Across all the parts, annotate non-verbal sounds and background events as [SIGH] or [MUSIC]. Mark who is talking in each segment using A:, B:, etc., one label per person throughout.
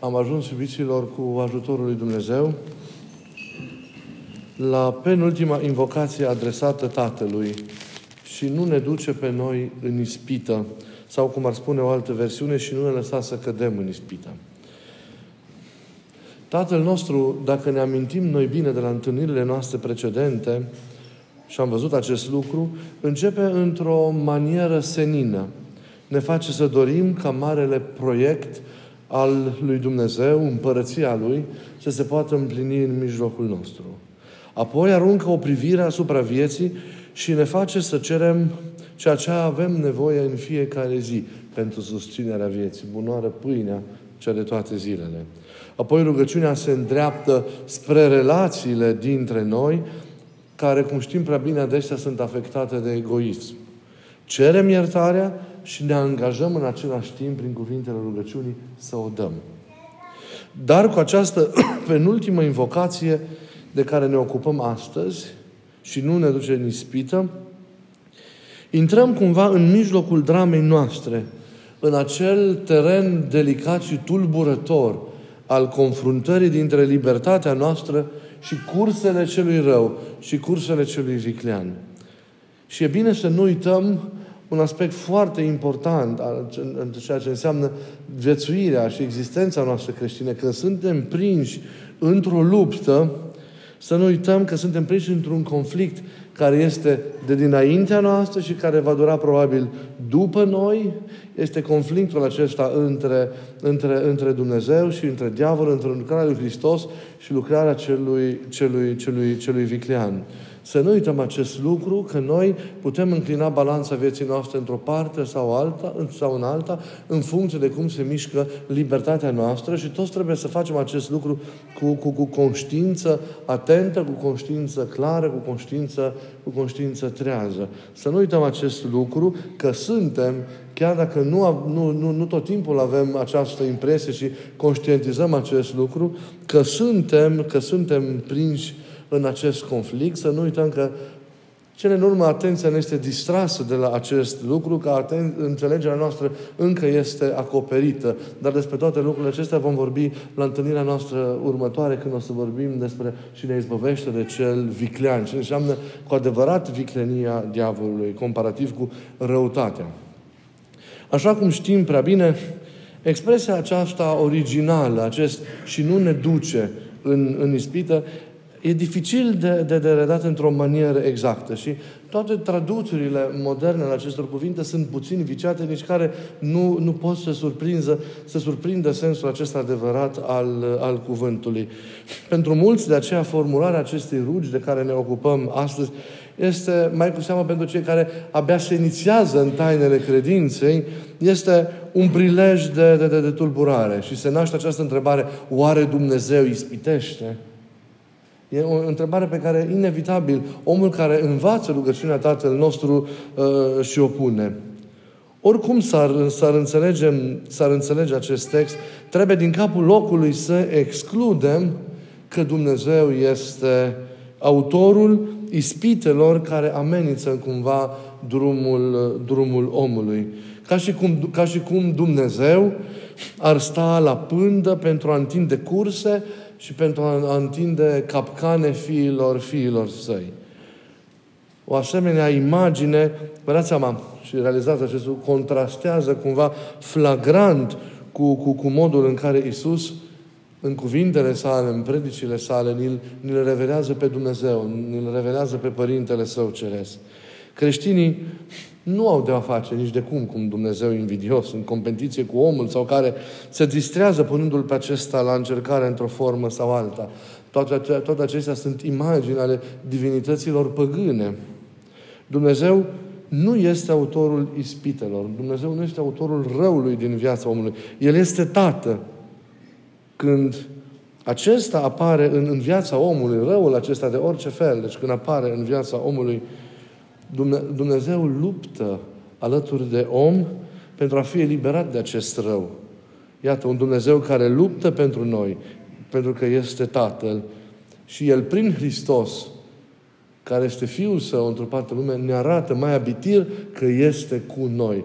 A: am ajuns, iubiților, cu ajutorul lui Dumnezeu la penultima invocație adresată Tatălui și nu ne duce pe noi în ispită, sau cum ar spune o altă versiune, și nu ne lăsa să cădem în ispită. Tatăl nostru, dacă ne amintim noi bine de la întâlnirile noastre precedente, și am văzut acest lucru, începe într-o manieră senină. Ne face să dorim ca marele proiect al lui Dumnezeu, împărăția Lui, să se poată împlini în mijlocul nostru. Apoi aruncă o privire asupra vieții și ne face să cerem ceea ce avem nevoie în fiecare zi pentru susținerea vieții, bunoară pâinea cea de toate zilele. Apoi rugăciunea se îndreaptă spre relațiile dintre noi, care, cum știm prea bine, adesea sunt afectate de egoism. Cerem iertarea și ne angajăm în același timp, prin cuvintele rugăciunii, să o dăm. Dar cu această [CLEARS THROAT] penultimă invocație de care ne ocupăm astăzi și nu ne duce în ispită, intrăm cumva în mijlocul dramei noastre, în acel teren delicat și tulburător al confruntării dintre libertatea noastră și cursele celui rău și cursele celui viclean. Și e bine să nu uităm un aspect foarte important în ceea ce înseamnă viețuirea și existența noastră creștină. Când suntem prinși într-o luptă, să nu uităm că suntem prinși într-un conflict care este de dinaintea noastră și care va dura probabil după noi, este conflictul acesta între, între, între Dumnezeu și între diavol, între lucrarea lui Hristos și lucrarea celui, celui, celui, celui viclean. Să nu uităm acest lucru, că noi putem înclina balanța vieții noastre într-o parte sau, alta, sau în alta, în funcție de cum se mișcă libertatea noastră și toți trebuie să facem acest lucru cu, cu, cu conștiință atentă, cu conștiință clară, cu conștiință, cu conștiință trează. Să nu uităm acest lucru, că suntem chiar dacă nu, nu, nu, nu tot timpul avem această impresie și conștientizăm acest lucru, că suntem, că suntem prinși în acest conflict, să nu uităm că cele în urmă atenția ne este distrasă de la acest lucru, că aten- înțelegerea noastră încă este acoperită. Dar despre toate lucrurile acestea vom vorbi la întâlnirea noastră următoare, când o să vorbim despre și ne izbăvește de cel viclean. Ce înseamnă cu adevărat viclenia diavolului, comparativ cu răutatea. Așa cum știm prea bine, expresia aceasta originală, acest și nu ne duce în, în ispită, e dificil de, de, de redat într-o manieră exactă și toate traducerile moderne ale acestor cuvinte sunt puțin viciate, nici care nu, nu pot să surprinză, să surprindă sensul acesta adevărat al, al cuvântului. Pentru mulți, de aceea, formularea acestei rugi de care ne ocupăm astăzi este, mai cu seamă pentru cei care abia se inițiază în tainele credinței, este un prilej de, de, de, de tulburare. Și se naște această întrebare, oare Dumnezeu ispitește? E o întrebare pe care, inevitabil, omul care învață rugăciunea Tatăl nostru uh, și o pune. Oricum s-ar, s-ar, înțelege, s-ar înțelege acest text, trebuie din capul locului să excludem că Dumnezeu este autorul ispitelor care amenință cumva drumul, drumul omului. Ca și, cum, ca și cum Dumnezeu ar sta la pândă pentru a întinde curse și pentru a întinde capcane fiilor fiilor săi. O asemenea imagine, vă dați seama, și realizați acest lucru, contrastează cumva flagrant cu, cu, cu modul în care Isus, în cuvintele sale, în predicile sale, ni-l, ni-l revelează pe Dumnezeu, ni-l revelează pe Părintele Său Ceresc. Creștinii nu au de a face nici de cum cum Dumnezeu invidios, în competiție cu omul sau care se distrează punându-l pe acesta la încercare într-o formă sau alta. Toate, toate acestea sunt imagini ale divinităților păgâne. Dumnezeu nu este autorul ispitelor. Dumnezeu nu este autorul răului din viața omului. El este tată. Când acesta apare în, în viața omului, răul acesta de orice fel, deci când apare în viața omului, Dumnezeu luptă alături de om pentru a fi eliberat de acest rău. Iată, un Dumnezeu care luptă pentru noi, pentru că este Tatăl și El, prin Hristos, care este Fiul Său într-o lume, ne arată mai abitir că este cu noi.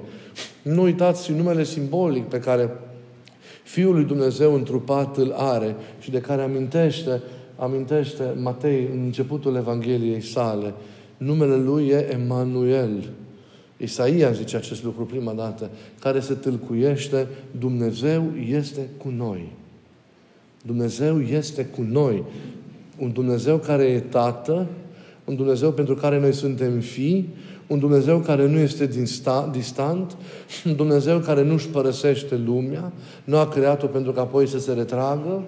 A: Nu uitați și numele simbolic pe care Fiul lui Dumnezeu întrupat îl are și de care amintește, amintește Matei în începutul Evangheliei sale. Numele lui e Emanuel. Isaia zice acest lucru prima dată, care se tâlcuiește, Dumnezeu este cu noi. Dumnezeu este cu noi. Un Dumnezeu care e Tată, un Dumnezeu pentru care noi suntem fii, un Dumnezeu care nu este distant, un Dumnezeu care nu își părăsește lumea, nu a creat-o pentru că apoi să se retragă,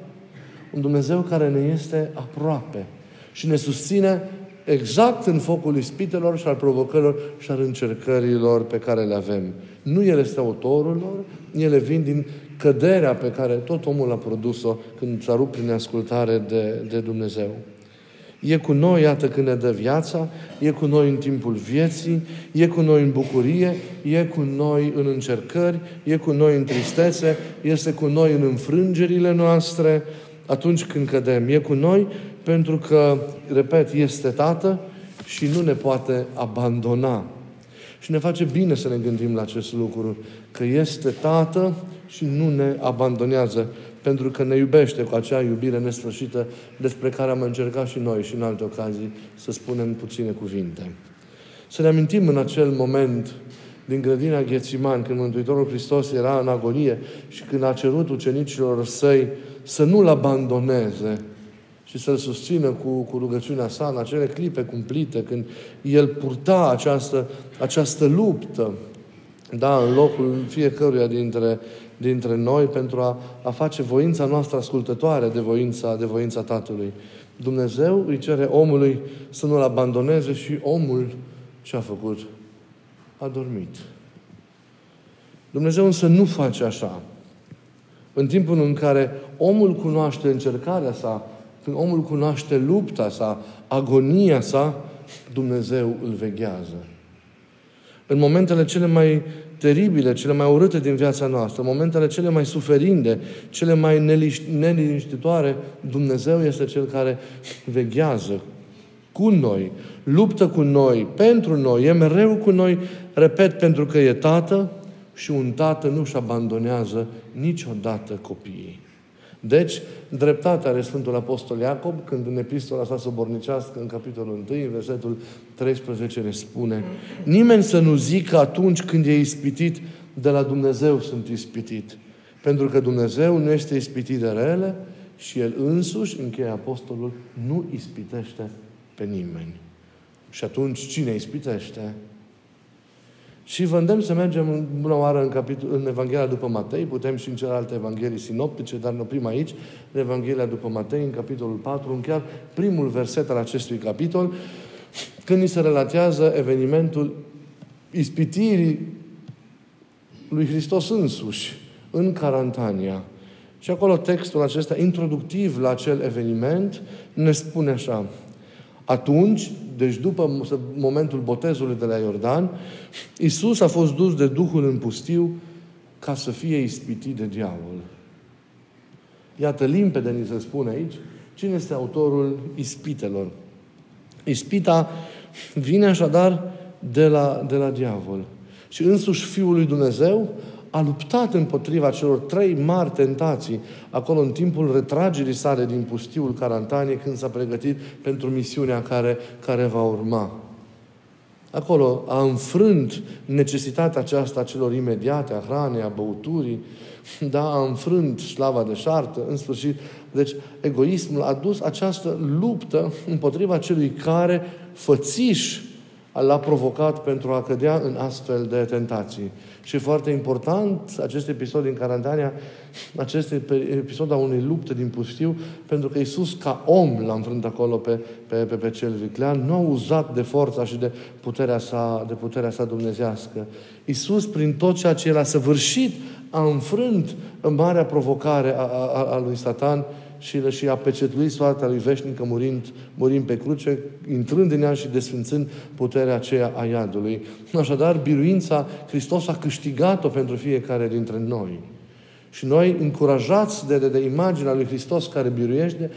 A: un Dumnezeu care ne este aproape și ne susține exact în focul ispitelor și al provocărilor și al încercărilor pe care le avem. Nu El este autorul lor, ele vin din căderea pe care tot omul a produs-o când s-a rupt prin ascultare de, de Dumnezeu. E cu noi, iată, când ne dă viața, e cu noi în timpul vieții, e cu noi în bucurie, e cu noi în încercări, e cu noi în tristețe, este cu noi în înfrângerile noastre, atunci când cădem. E cu noi pentru că, repet, este Tată și nu ne poate abandona. Și ne face bine să ne gândim la acest lucru, că este Tată și nu ne abandonează, pentru că ne iubește cu acea iubire nesfârșită despre care am încercat și noi și în alte ocazii să spunem puține cuvinte. Să ne amintim în acel moment din grădina Ghețiman, când Mântuitorul Hristos era în agonie și când a cerut ucenicilor săi să nu-L abandoneze, și să-L susțină cu, cu rugăciunea sa în acele clipe cumplite, când El purta această, această luptă, da, în locul fiecăruia dintre, dintre noi pentru a, a face voința noastră ascultătoare de voința, de voința Tatălui. Dumnezeu îi cere omului să nu-L abandoneze și omul ce a făcut? A dormit. Dumnezeu însă nu face așa. În timpul în care omul cunoaște încercarea sa, când omul cunoaște lupta sa, agonia sa, Dumnezeu îl veghează. În momentele cele mai teribile, cele mai urâte din viața noastră, momentele cele mai suferinde, cele mai neliniștitoare, Dumnezeu este Cel care veghează cu noi, luptă cu noi, pentru noi, e mereu cu noi, repet, pentru că e Tată și un Tată nu-și abandonează niciodată copiii. Deci, dreptatea are Sfântul Apostol Iacob, când în epistola sa sobornicească, în capitolul 1, în versetul 13, ne spune Nimeni să nu zică atunci când e ispitit, de la Dumnezeu sunt ispitit. Pentru că Dumnezeu nu este ispitit de rele și El însuși, încheie Apostolul, nu ispitește pe nimeni. Și atunci, cine ispitește? Și vă îndemn să mergem în bună oară în, capitol, în Evanghelia după Matei, putem și în celelalte Evanghelii sinoptice, dar ne oprim aici, în Evanghelia după Matei, în capitolul 4, în chiar primul verset al acestui capitol, când ni se relatează evenimentul ispitirii lui Hristos însuși în Carantania. Și acolo textul acesta, introductiv la acel eveniment, ne spune așa. Atunci, deci după momentul botezului de la Iordan, Isus a fost dus de Duhul în pustiu ca să fie ispitit de diavol. Iată, limpede ni se spune aici, cine este autorul ispitelor. Ispita vine așadar de la, de la diavol. Și însuși Fiul lui Dumnezeu a luptat împotriva celor trei mari tentații acolo în timpul retragerii sale din pustiul Carantaniei când s-a pregătit pentru misiunea care, care va urma. Acolo a înfrânt necesitatea aceasta a celor imediate, a hranei, a băuturii, [LAUGHS] da, a înfrânt slava de șartă, în sfârșit. Deci, egoismul a dus această luptă împotriva celui care, fățiș, l-a provocat pentru a cădea în astfel de tentații. Și foarte important, acest episod din Carantania, acest episod a unei lupte din pustiu, pentru că Iisus, ca om, l-a înfrânt acolo pe, pe, pe, pe cel viclean, nu a uzat de forța și de puterea sa, de puterea sa dumnezească. Iisus, prin tot ceea ce El a săvârșit, a înfrânt marea provocare a, a, a lui Satan și, și a pecetuit soarta lui veșnică murind, murind pe cruce, intrând în ea și desfințând puterea aceea a iadului. Așadar, biruința, Hristos a câștigat-o pentru fiecare dintre noi. Și noi, încurajați de, de, de imaginea lui Hristos care biruiește,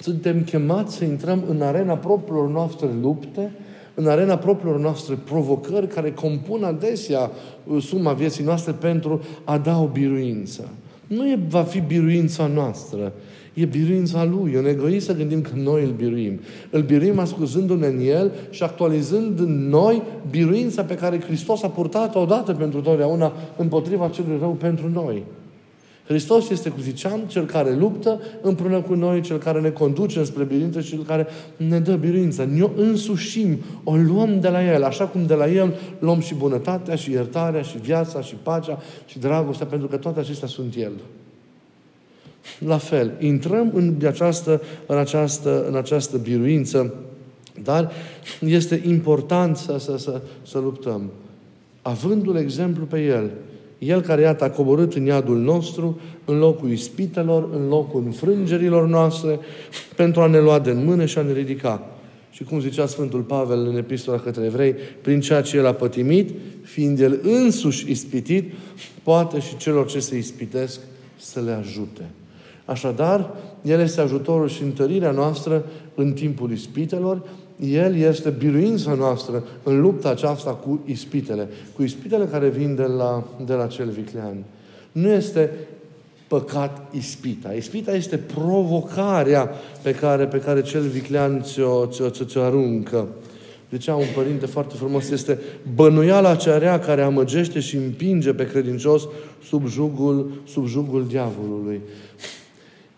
A: suntem chemați să intrăm în arena propriilor noastre lupte, în arena propriilor noastre provocări care compun adesea uh, suma vieții noastre pentru a da o biruință. Nu e, va fi biruința noastră, e biruința Lui. E un egoist să gândim că noi îl biruim. Îl biruim ascultându-ne în El și actualizând în noi biruința pe care Hristos a purtat-o odată pentru totdeauna împotriva celui rău pentru noi. Hristos este, cum ziceam, cel care luptă împreună cu noi, cel care ne conduce spre biruință și cel care ne dă biruință. Ne însușim, o luăm de la El, așa cum de la El luăm și bunătatea, și iertarea, și viața, și pacea, și dragostea, pentru că toate acestea sunt El. La fel, intrăm în această, în această, în această biruință, dar este important să, să, să, să luptăm. Avându-l exemplu pe El, el care, iată, a coborât în iadul nostru, în locul ispitelor, în locul înfrângerilor noastre, pentru a ne lua de mână și a ne ridica. Și cum zicea Sfântul Pavel în Epistola către Evrei, prin ceea ce El a pătimit, fiind El însuși ispitit, poate și celor ce se ispitesc să le ajute. Așadar, El este ajutorul și întărirea noastră în timpul ispitelor, el este biruința noastră în lupta aceasta cu ispitele. Cu ispitele care vin de la, de la cel viclean. Nu este păcat ispita. Ispita este provocarea pe care, pe care cel viclean ți-o, ți-o, ți-o aruncă. Zicea un părinte foarte frumos, este bănuiala cea rea care amăgește și împinge pe credincios sub jugul, sub jugul diavolului.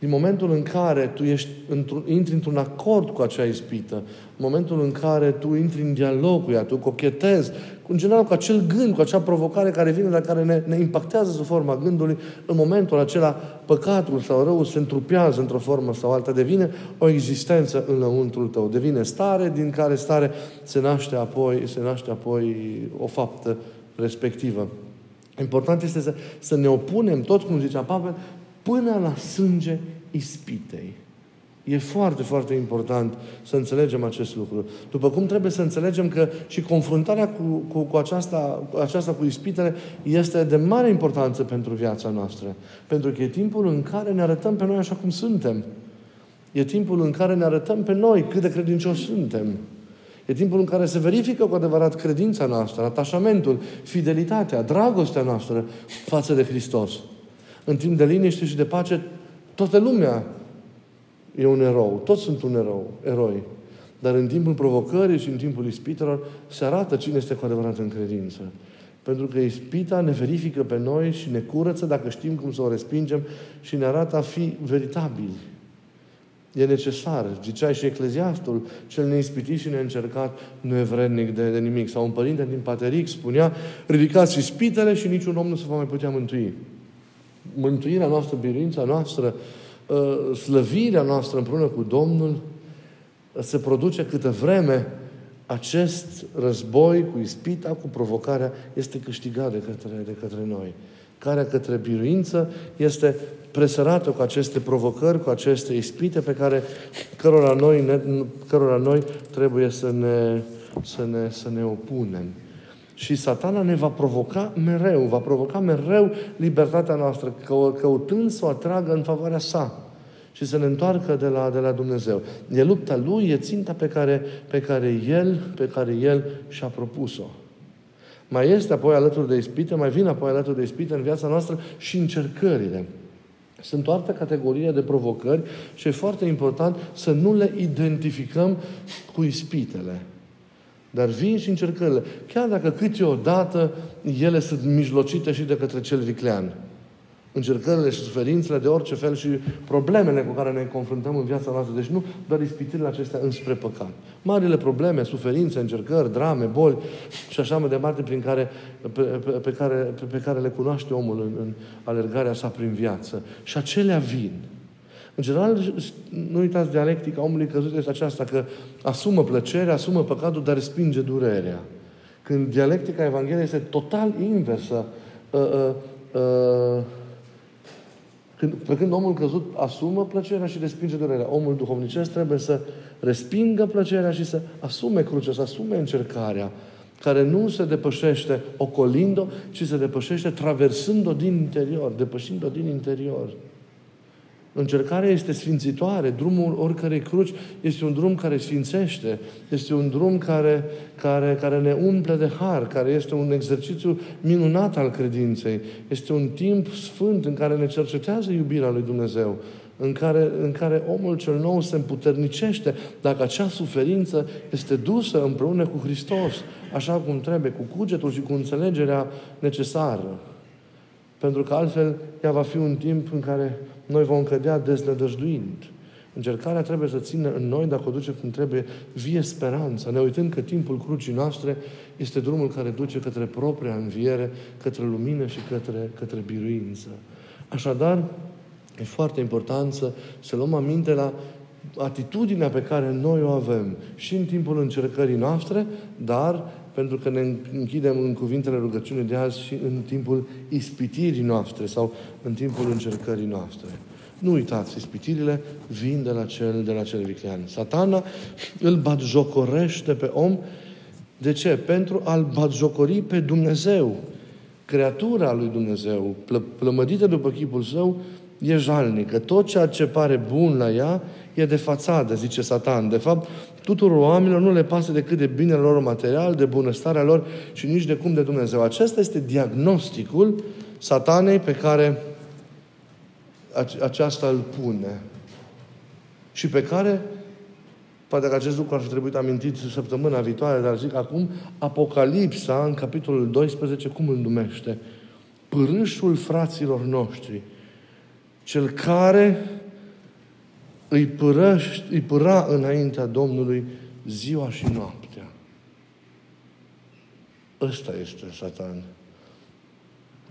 A: Din momentul în care tu ești într intri într-un acord cu acea ispită, în momentul în care tu intri în dialog cu ea, tu cochetezi, în general cu acel gând, cu acea provocare care vine, dar care ne, ne impactează sub forma gândului, în momentul acela păcatul sau răul se întrupează într-o formă sau alta, devine o existență în lăuntrul tău, devine stare din care stare se naște apoi, se naște apoi o faptă respectivă. Important este să, să ne opunem, tot cum zicea Pavel, până la sânge ispitei. E foarte, foarte important să înțelegem acest lucru. După cum trebuie să înțelegem că și confruntarea cu, cu, cu aceasta, aceasta cu ispitele este de mare importanță pentru viața noastră. Pentru că e timpul în care ne arătăm pe noi așa cum suntem. E timpul în care ne arătăm pe noi cât de credincioși suntem. E timpul în care se verifică cu adevărat credința noastră, atașamentul, fidelitatea, dragostea noastră față de Hristos. În timp de liniște și de pace, toată lumea e un erou. Toți sunt un erou, eroi. Dar în timpul provocării și în timpul ispitelor se arată cine este cu adevărat în credință. Pentru că ispita ne verifică pe noi și ne curăță dacă știm cum să o respingem și ne arată a fi veritabili. E necesar. Zicea și Ecleziastul, cel neispitit și neîncercat nu e vrednic de, de nimic. Sau un părinte din Pateric spunea, ridicați ispitele și niciun om nu se va mai putea mântui mântuirea noastră, biruința noastră, ă, slăvirea noastră împreună cu Domnul, se produce câtă vreme acest război cu ispita, cu provocarea, este câștigat de către, de către noi. Care către biruință este presărată cu aceste provocări, cu aceste ispite pe care cărora noi, ne, cărora noi trebuie să ne, să ne, să ne opunem. Și satana ne va provoca mereu, va provoca mereu libertatea noastră, căutând să o atragă în favoarea sa și să ne întoarcă de la, de la Dumnezeu. E lupta lui, e ținta pe care, pe care el, pe care el și-a propus-o. Mai este apoi alături de ispită, mai vin apoi alături de ispită în viața noastră și încercările. Sunt o altă categorie de provocări și e foarte important să nu le identificăm cu ispitele. Dar vin și încercările. Chiar dacă câteodată ele sunt mijlocite și de către cel viclean. Încercările și suferințele de orice fel și problemele cu care ne confruntăm în viața noastră. Deci nu doar ispitirile acestea înspre păcat. Marile probleme, suferințe, încercări, drame, boli și așa mai departe prin care, pe, pe, pe, care, pe, pe care le cunoaște omul în, în alergarea sa prin viață. Și acelea vin. În general, nu uitați, dialectica omului căzut este aceasta, că asumă plăcerea, asumă păcatul, dar respinge durerea. Când dialectica Evangheliei este total inversă, uh, uh, uh, când, pe când omul căzut asumă plăcerea și respinge durerea. Omul duhovnicesc trebuie să respingă plăcerea și să asume crucea, să asume încercarea, care nu se depășește ocolind-o, ci se depășește traversând-o din interior, depășind-o din interior. Încercarea este sfințitoare. Drumul oricărei cruci este un drum care sfințește. Este un drum care, care, care ne umple de har, care este un exercițiu minunat al credinței. Este un timp sfânt în care ne cercetează iubirea lui Dumnezeu în care, în care omul cel nou se împuternicește dacă acea suferință este dusă împreună cu Hristos, așa cum trebuie, cu cugetul și cu înțelegerea necesară. Pentru că altfel ea va fi un timp în care noi vom cădea deznădăjduind. Încercarea trebuie să țină în noi, dacă o duce cum trebuie, vie speranță, ne uitând că timpul crucii noastre este drumul care duce către propria înviere, către lumină și către, către biruință. Așadar, e foarte important să, să luăm aminte la atitudinea pe care noi o avem și în timpul încercării noastre, dar pentru că ne închidem în cuvintele rugăciunii de azi și în timpul ispitirii noastre sau în timpul încercării noastre. Nu uitați, ispitirile vin de la cel, de la cel viclean. Satana îl batjocorește pe om. De ce? Pentru a-l batjocori pe Dumnezeu. Creatura lui Dumnezeu, plă, plămădită după chipul său, e jalnică. Tot ceea ce pare bun la ea e de fațadă, zice Satan. De fapt, tuturor oamenilor nu le pasă decât de binele lor material, de bunăstarea lor și nici de cum de Dumnezeu. Acesta este diagnosticul satanei pe care aceasta îl pune. Și pe care, poate că acest lucru ar fi trebuit amintit săptămâna viitoare, dar zic acum, Apocalipsa, în capitolul 12, cum îl numește? Pârâșul fraților noștri. Cel care îi, părăști, îi păra înaintea Domnului ziua și noaptea. Ăsta este Satan.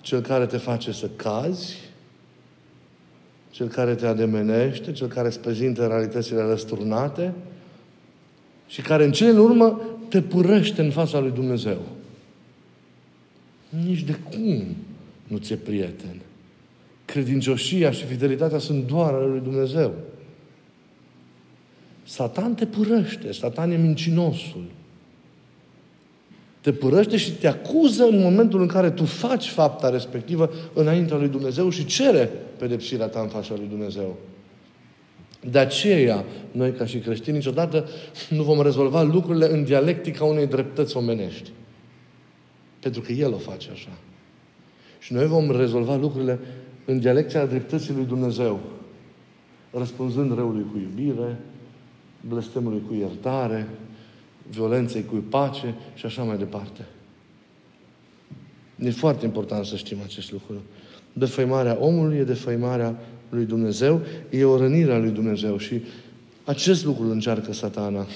A: Cel care te face să cazi, cel care te ademenește, cel care îți prezintă realitățile răsturnate și care în cele în urmă te părăște în fața lui Dumnezeu. Nici de cum nu ți-e prieten. Credincioșia și fidelitatea sunt doar ale lui Dumnezeu. Satan te părăște, Satan e mincinosul. Te părăște și te acuză în momentul în care tu faci fapta respectivă înaintea lui Dumnezeu și cere pedepsirea ta în fața lui Dumnezeu. De aceea, noi ca și creștini, niciodată nu vom rezolva lucrurile în dialectica unei dreptăți omenești. Pentru că El o face așa. Și noi vom rezolva lucrurile în dialecția dreptății lui Dumnezeu, răspunzând răului cu iubire, blestemului cu iertare, violenței cu pace și așa mai departe. E foarte important să știm acest lucru. Defăimarea omului e defăimarea lui Dumnezeu, e o rănire a lui Dumnezeu și acest lucru încearcă satana.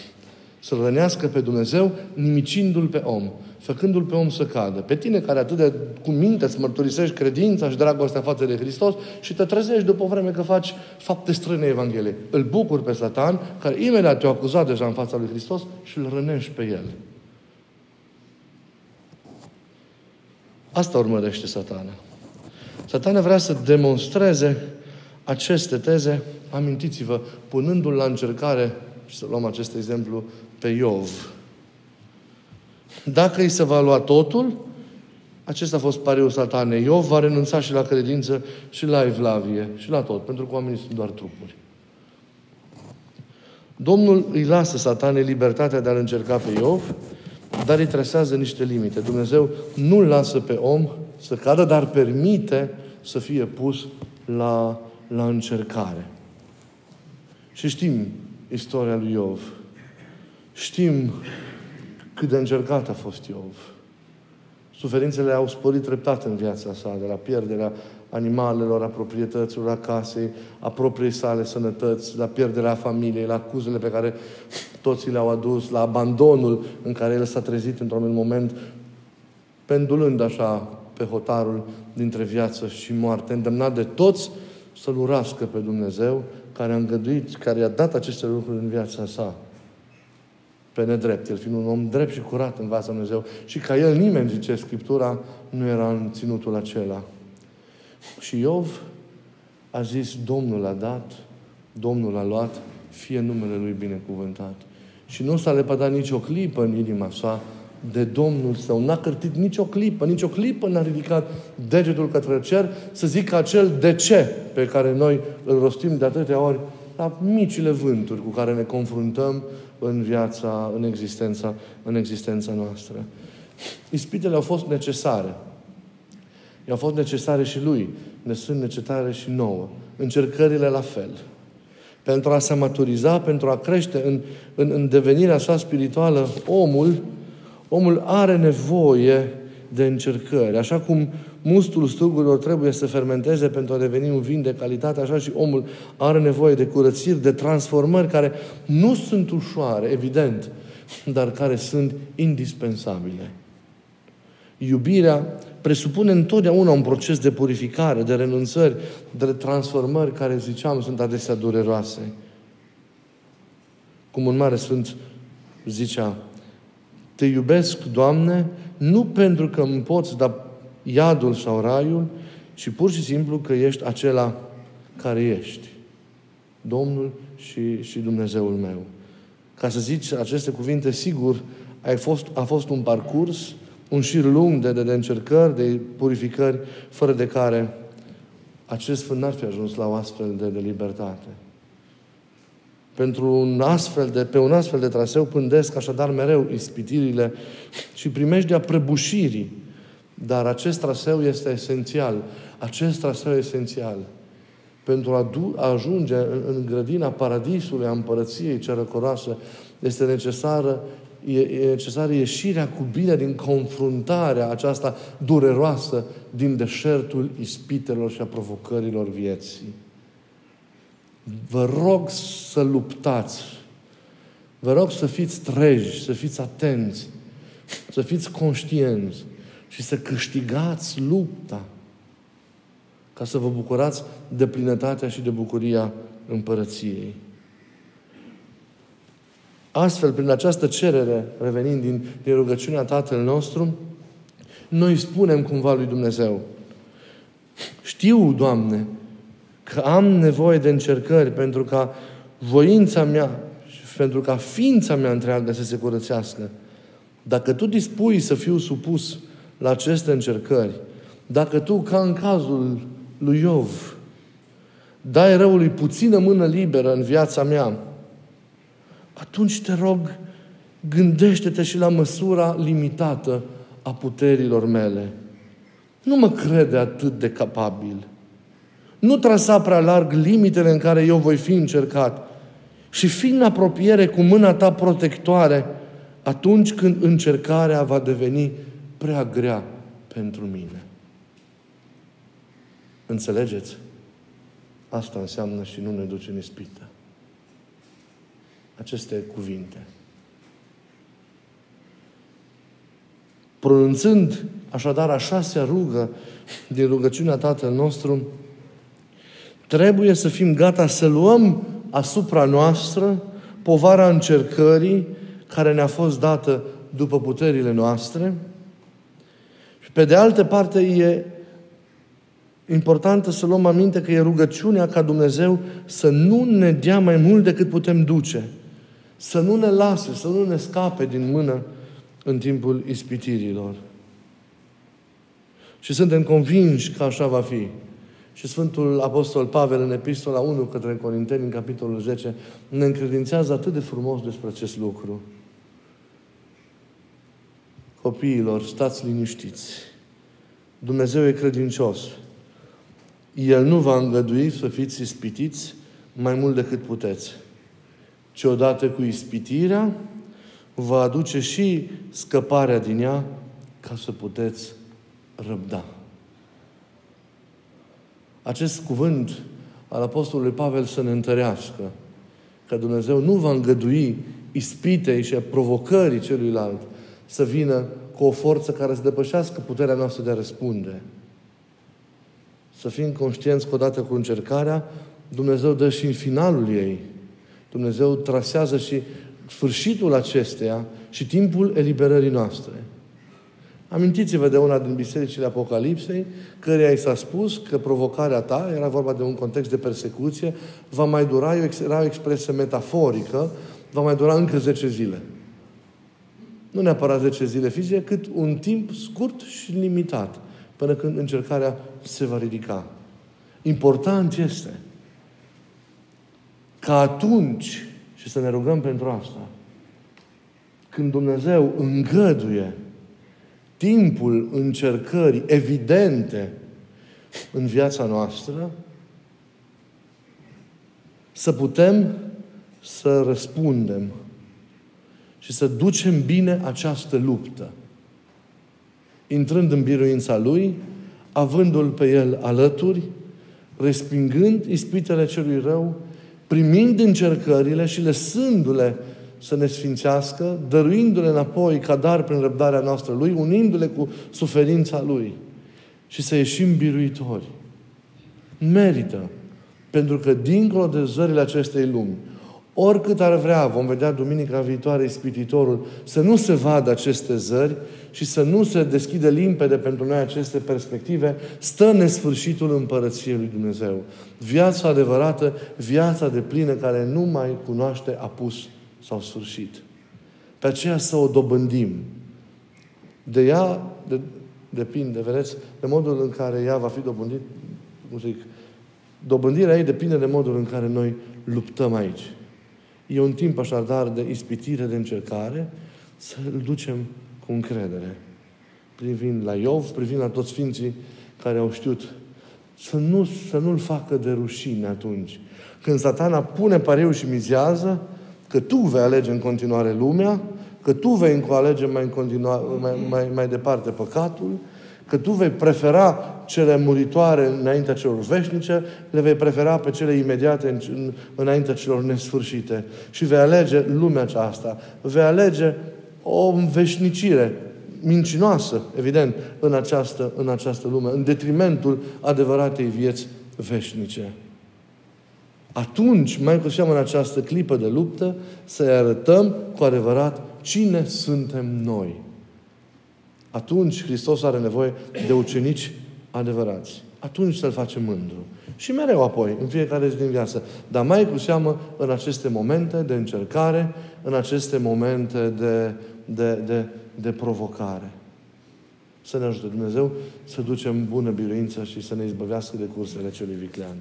A: Să-L rănească pe Dumnezeu, nimicindu-L pe om făcându-l pe om să cadă. Pe tine care atât de cu minte îți mărturisești credința și dragostea față de Hristos și te trezești după o vreme că faci fapte străine Evangheliei. Îl bucur pe Satan, care imediat te-a acuzat deja în fața lui Hristos și îl rănești pe el. Asta urmărește satana. Satana vrea să demonstreze aceste teze, amintiți-vă, punându-l la încercare, și să luăm acest exemplu, pe Iov. Dacă îi se va lua totul, acesta a fost pariul satanei. Iov va renunța și la credință, și la evlavie, și la tot, pentru că oamenii sunt doar trupuri. Domnul îi lasă satanei libertatea de a-l încerca pe Iov, dar îi trasează niște limite. Dumnezeu nu-l lasă pe om să cadă, dar permite să fie pus la, la încercare. Și știm istoria lui Iov. Știm cât de încercat a fost Iov. Suferințele au sporit treptat în viața sa, de la pierderea animalelor, a proprietăților, a casei, a propriei sale sănătăți, la pierderea familiei, la acuzele pe care toți le-au adus, la abandonul în care el s-a trezit într-un moment, pendulând așa pe hotarul dintre viață și moarte, îndemnat de toți să-L urască pe Dumnezeu, care a îngăduit, care i-a dat aceste lucruri în viața sa pe nedrept, el fiind un om drept și curat în fața Dumnezeu. Și ca el nimeni, zice Scriptura, nu era în ținutul acela. Și Iov a zis, Domnul a dat, Domnul a luat, fie numele Lui binecuvântat. Și nu s-a lepădat nicio clipă în inima sa de Domnul său. N-a cârtit nicio clipă, nicio clipă n-a ridicat degetul către cer să zică acel de ce pe care noi îl rostim de atâtea ori la micile vânturi cu care ne confruntăm în viața, în existența, în existența noastră. Ispitele au fost necesare. I-au fost necesare și lui. Ne sunt necesare și nouă. Încercările la fel. Pentru a se maturiza, pentru a crește în, în, în devenirea sa spirituală, omul, omul are nevoie de încercări. Așa cum mustul strugurilor trebuie să fermenteze pentru a deveni un vin de calitate, așa și omul are nevoie de curățiri, de transformări care nu sunt ușoare, evident, dar care sunt indispensabile. Iubirea presupune întotdeauna un proces de purificare, de renunțări, de transformări care, ziceam, sunt adesea dureroase. Cum un mare sfânt zicea, Te iubesc, Doamne, nu pentru că îmi poți da iadul sau raiul, ci pur și simplu că ești acela care ești. Domnul și, și Dumnezeul meu. Ca să zici aceste cuvinte, sigur, ai fost, a fost un parcurs, un șir lung de, de, de încercări, de purificări, fără de care acest sfânt n-ar fi ajuns la o astfel de, de libertate. Pentru un astfel de, pe un astfel de traseu pândesc așadar mereu ispitirile și primejdea prăbușirii. Dar acest traseu este esențial. Acest traseu esențial pentru a, du- a ajunge în, în grădina paradisului, a împărăției cerăcoroase, este necesară e, e necesară ieșirea cu bine din confruntarea aceasta dureroasă din deșertul ispitelor și a provocărilor vieții. Vă rog să luptați. Vă rog să fiți treji, să fiți atenți, să fiți conștienți și să câștigați lupta ca să vă bucurați de plinătatea și de bucuria împărăției. Astfel, prin această cerere, revenind din, din rugăciunea Tatăl nostru, noi spunem cumva lui Dumnezeu, știu, Doamne, că am nevoie de încercări pentru ca voința mea și pentru ca ființa mea întreagă să se curățească. Dacă Tu dispui să fiu supus la aceste încercări, dacă Tu, ca în cazul lui Iov, dai răului puțină mână liberă în viața mea, atunci te rog, gândește-te și la măsura limitată a puterilor mele. Nu mă crede atât de capabil. Nu trasa prea larg limitele în care eu voi fi încercat. Și fi în apropiere cu mâna ta protectoare atunci când încercarea va deveni prea grea pentru mine. Înțelegeți? Asta înseamnă și nu ne duce în ispită aceste cuvinte. Pronunțând așadar a șasea rugă din rugăciunea Tatăl nostru, trebuie să fim gata să luăm asupra noastră povara încercării care ne-a fost dată după puterile noastre și pe de altă parte e importantă să luăm aminte că e rugăciunea ca Dumnezeu să nu ne dea mai mult decât putem duce – să nu ne lase, să nu ne scape din mână în timpul ispitirilor. Și suntem convinși că așa va fi. Și Sfântul Apostol Pavel în Epistola 1 către Corinteni, în capitolul 10, ne încredințează atât de frumos despre acest lucru. Copiilor, stați liniștiți. Dumnezeu e credincios. El nu va îngădui să fiți ispitiți mai mult decât puteți ci odată cu ispitirea va aduce și scăparea din ea ca să puteți răbda. Acest cuvânt al Apostolului Pavel să ne întărească că Dumnezeu nu va îngădui ispitei și provocării celuilalt să vină cu o forță care să depășească puterea noastră de a răspunde. Să fim conștienți că odată cu încercarea, Dumnezeu dă și în finalul ei Dumnezeu trasează și sfârșitul acesteia și timpul eliberării noastre. Amintiți-vă de una din bisericile Apocalipsei, căreia i s-a spus că provocarea ta, era vorba de un context de persecuție, va mai dura, era o expresie metaforică, va mai dura încă 10 zile. nu neapărat 10 zile fizice, cât un timp scurt și limitat, până când încercarea se va ridica. Important este ca atunci, și să ne rugăm pentru asta, când Dumnezeu îngăduie timpul încercării evidente în viața noastră, să putem să răspundem și să ducem bine această luptă. Intrând în biruința Lui, avându-L pe El alături, respingând ispitele celui rău, primind încercările și lăsându-le să ne sfințească, dăruindu-le înapoi ca dar prin răbdarea noastră Lui, unindu-le cu suferința Lui și să ieșim biruitori. Merită. Pentru că dincolo de zările acestei lumi, oricât ar vrea, vom vedea duminica viitoare ispititorul, să nu se vadă aceste zări și să nu se deschide limpede pentru noi aceste perspective, stă nesfârșitul împărăției lui Dumnezeu. Viața adevărată, viața de plină care nu mai cunoaște apus sau sfârșit. Pe aceea să o dobândim. De ea de, depinde, vedeți, de modul în care ea va fi dobândit, cum zic, dobândirea ei depinde de modul în care noi luptăm aici. E un timp așadar de ispitire, de încercare, să îl ducem cu încredere. Privind la Iov, privind la toți Sfinții care au știut să, nu, să nu-l facă de rușine atunci. Când satana pune pariu și mizează, că tu vei alege în continuare lumea, că tu vei alege mai, în continua, mai, mai, mai departe păcatul, că tu vei prefera cele muritoare înaintea celor veșnice, le vei prefera pe cele imediate în, în, înaintea celor nesfârșite. Și vei alege lumea aceasta. Vei alege o înveșnicire mincinoasă, evident, în această, în această lume, în detrimentul adevăratei vieți veșnice. Atunci, mai cu seamă în această clipă de luptă, să arătăm cu adevărat cine suntem noi. Atunci Hristos are nevoie de ucenici adevărați. Atunci să-L facem mândru. Și mereu apoi, în fiecare zi din viață. Dar mai cu seamă în aceste momente de încercare, în aceste momente de, de, de, de provocare. Să ne ajute Dumnezeu să ducem bună biruință și să ne izbăvească de cursele celui viclean.